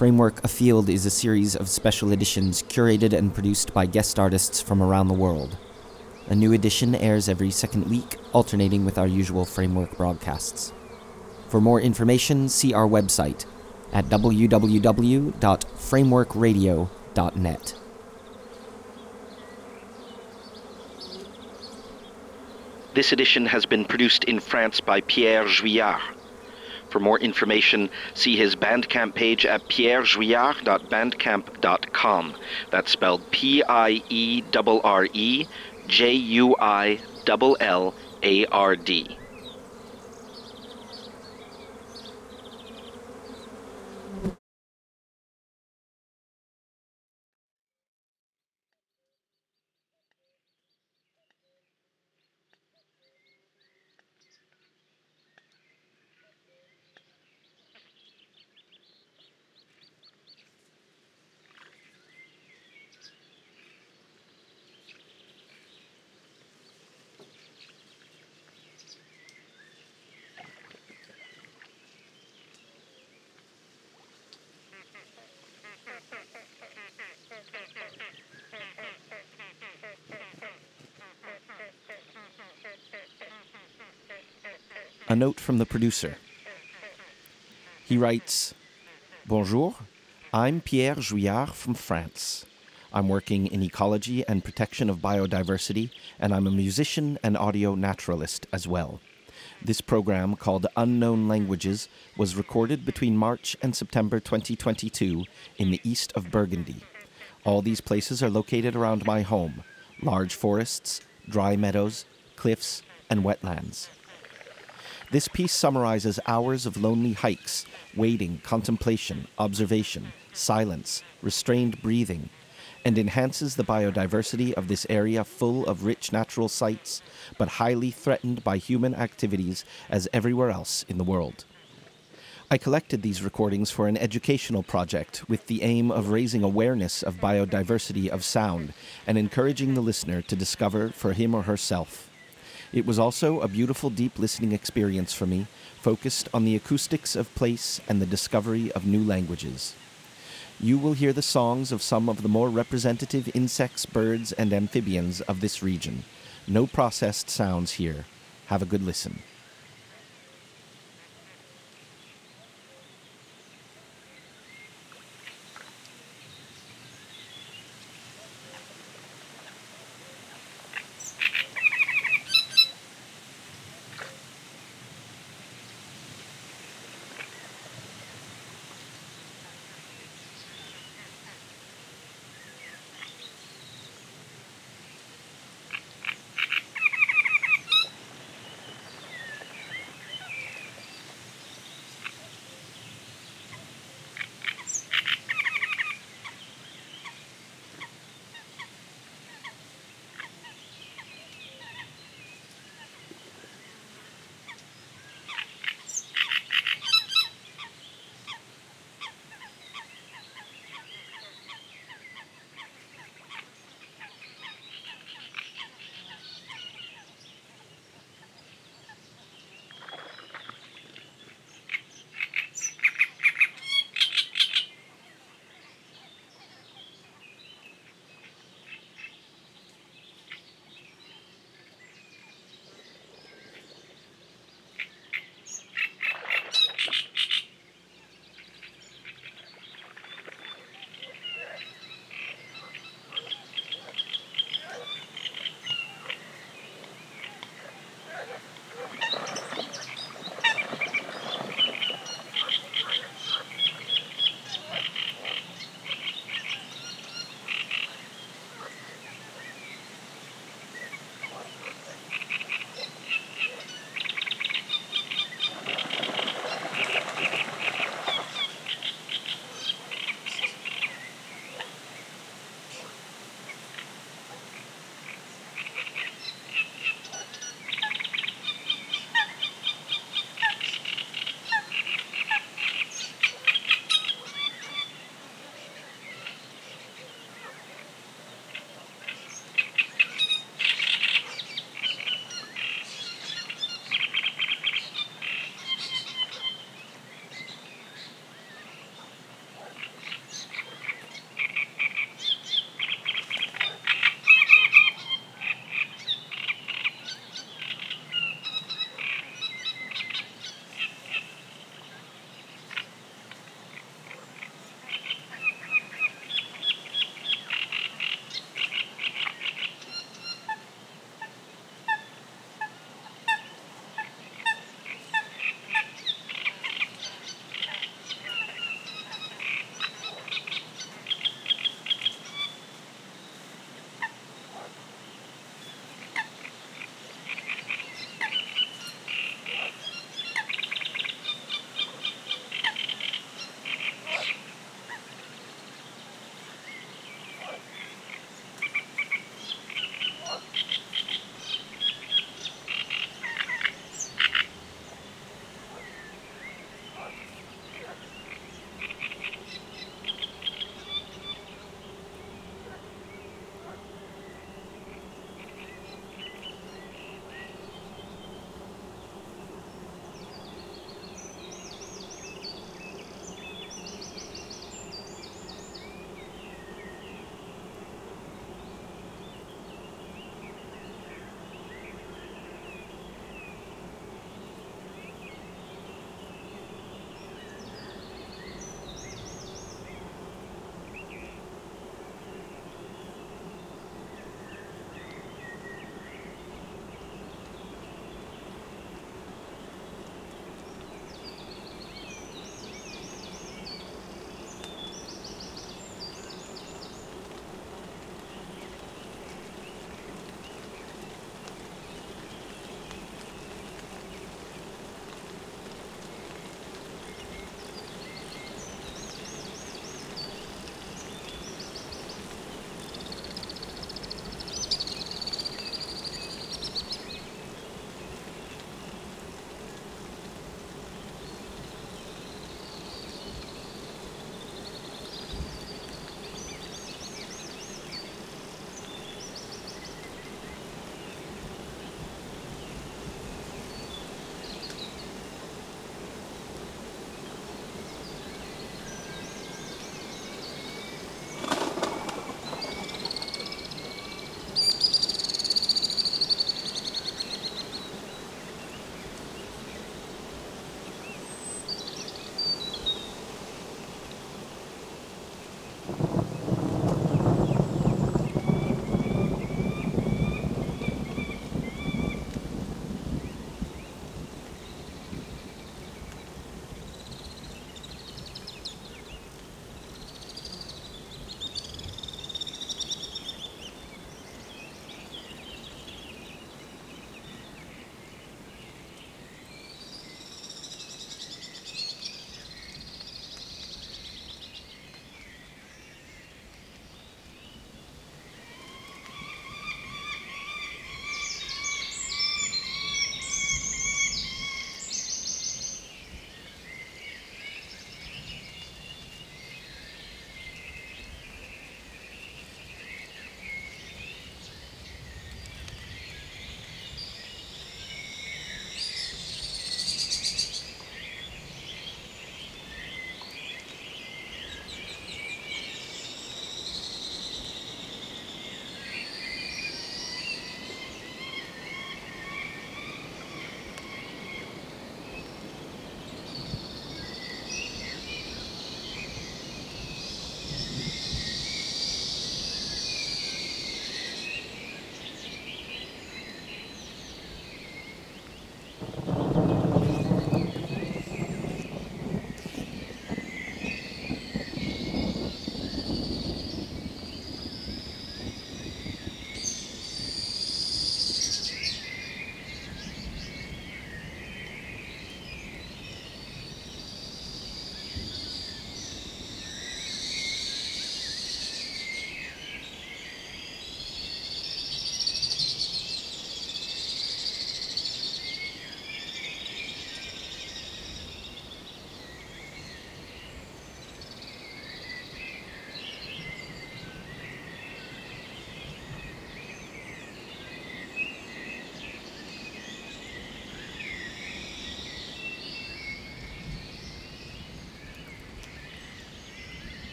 Framework Afield is a series of special editions curated and produced by guest artists from around the world. A new edition airs every second week, alternating with our usual Framework broadcasts. For more information, see our website at www.frameworkradio.net. This edition has been produced in France by Pierre Juillard. For more information, see his Bandcamp page at pierrejuillard.bandcamp.com. That's spelled P I E R R E J U I L L A R D. A note from the producer. He writes Bonjour, I'm Pierre Juillard from France. I'm working in ecology and protection of biodiversity, and I'm a musician and audio naturalist as well. This program, called Unknown Languages, was recorded between March and September 2022 in the east of Burgundy. All these places are located around my home large forests, dry meadows, cliffs, and wetlands. This piece summarizes hours of lonely hikes, waiting, contemplation, observation, silence, restrained breathing, and enhances the biodiversity of this area full of rich natural sites, but highly threatened by human activities as everywhere else in the world. I collected these recordings for an educational project with the aim of raising awareness of biodiversity of sound and encouraging the listener to discover for him or herself. It was also a beautiful, deep listening experience for me, focused on the acoustics of place and the discovery of new languages. You will hear the songs of some of the more representative insects, birds, and amphibians of this region. No processed sounds here. Have a good listen.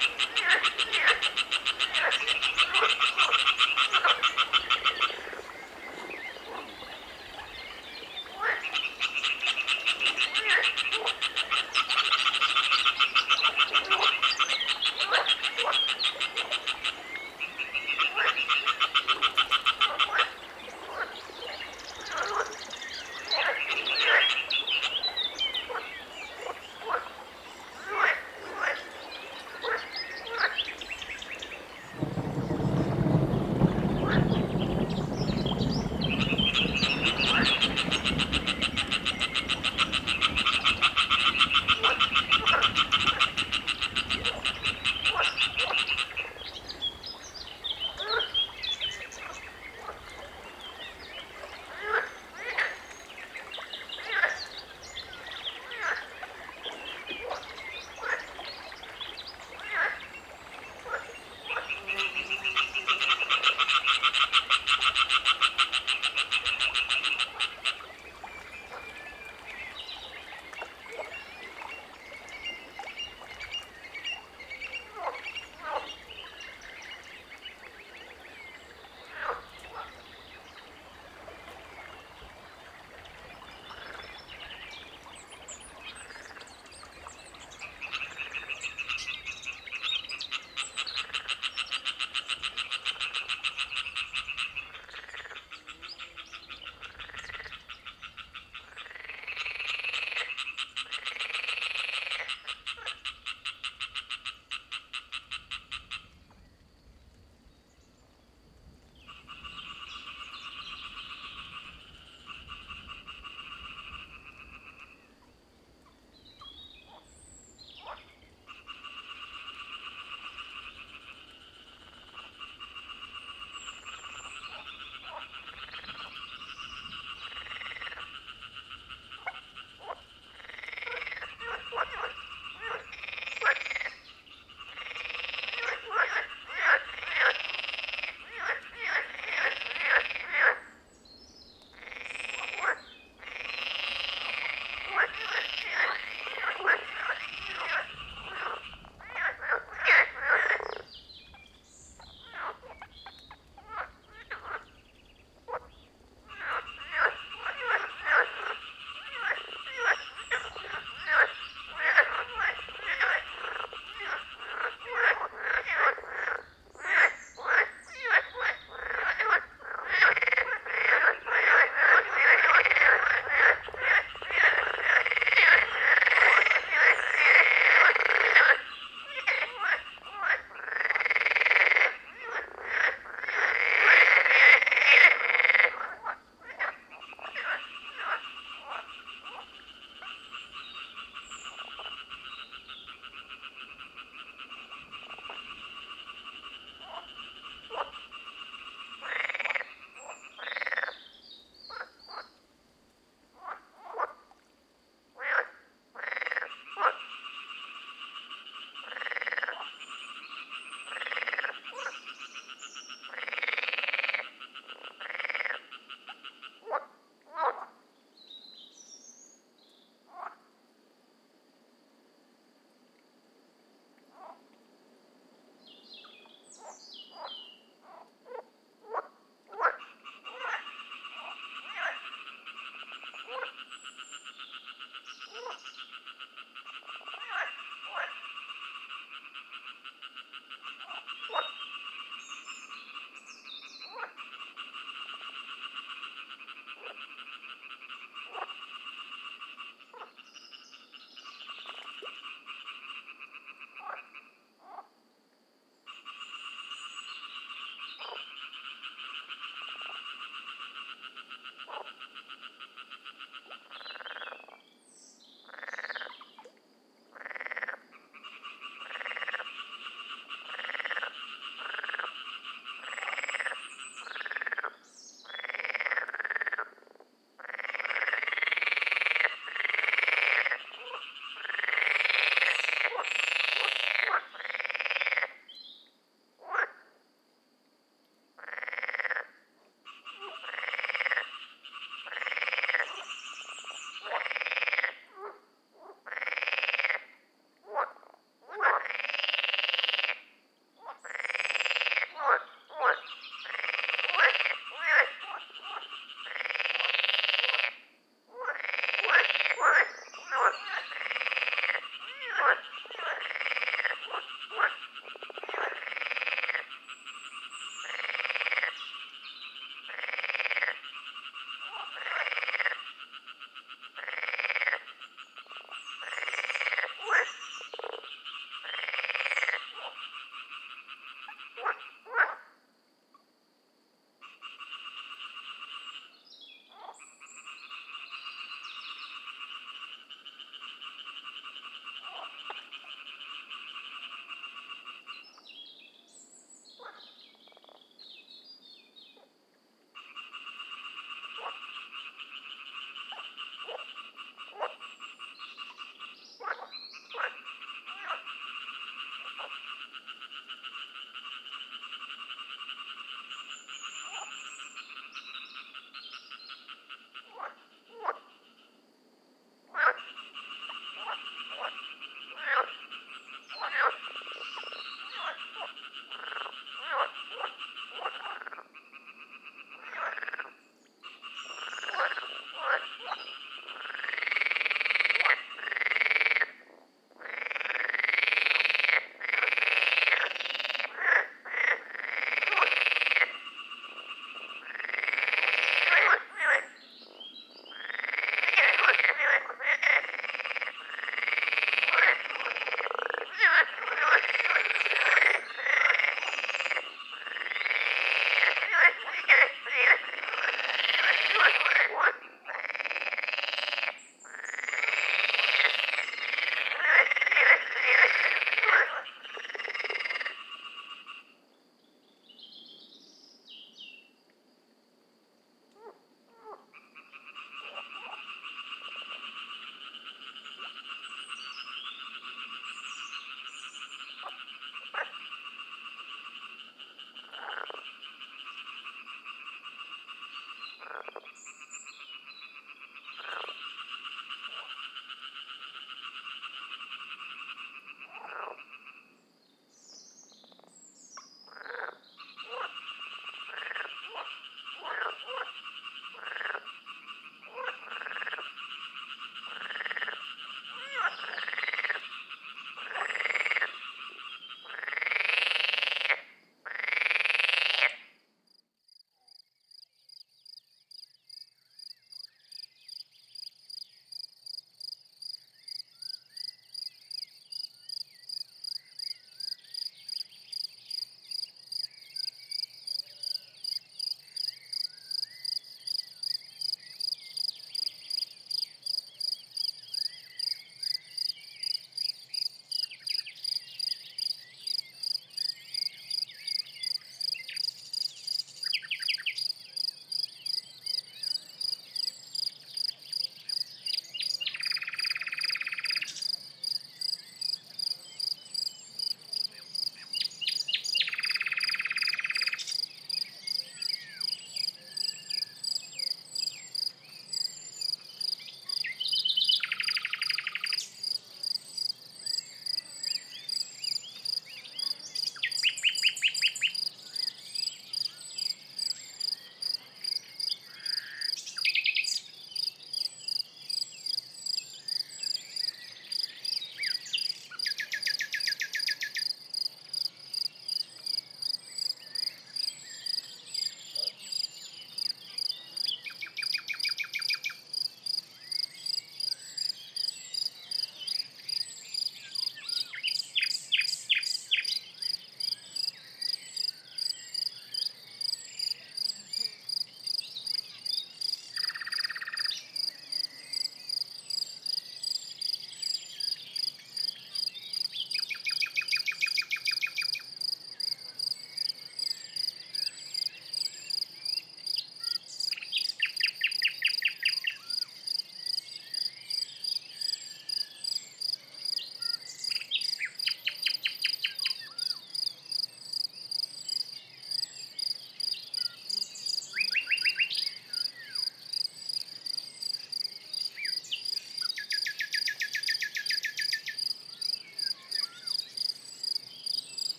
Thank you.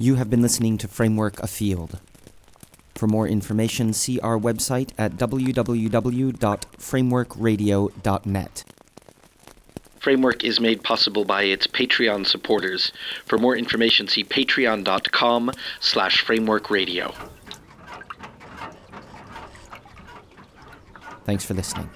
You have been listening to Framework Afield. For more information, see our website at www.frameworkradio.net. Framework is made possible by its Patreon supporters. For more information, see patreon.com slash frameworkradio. Thanks for listening.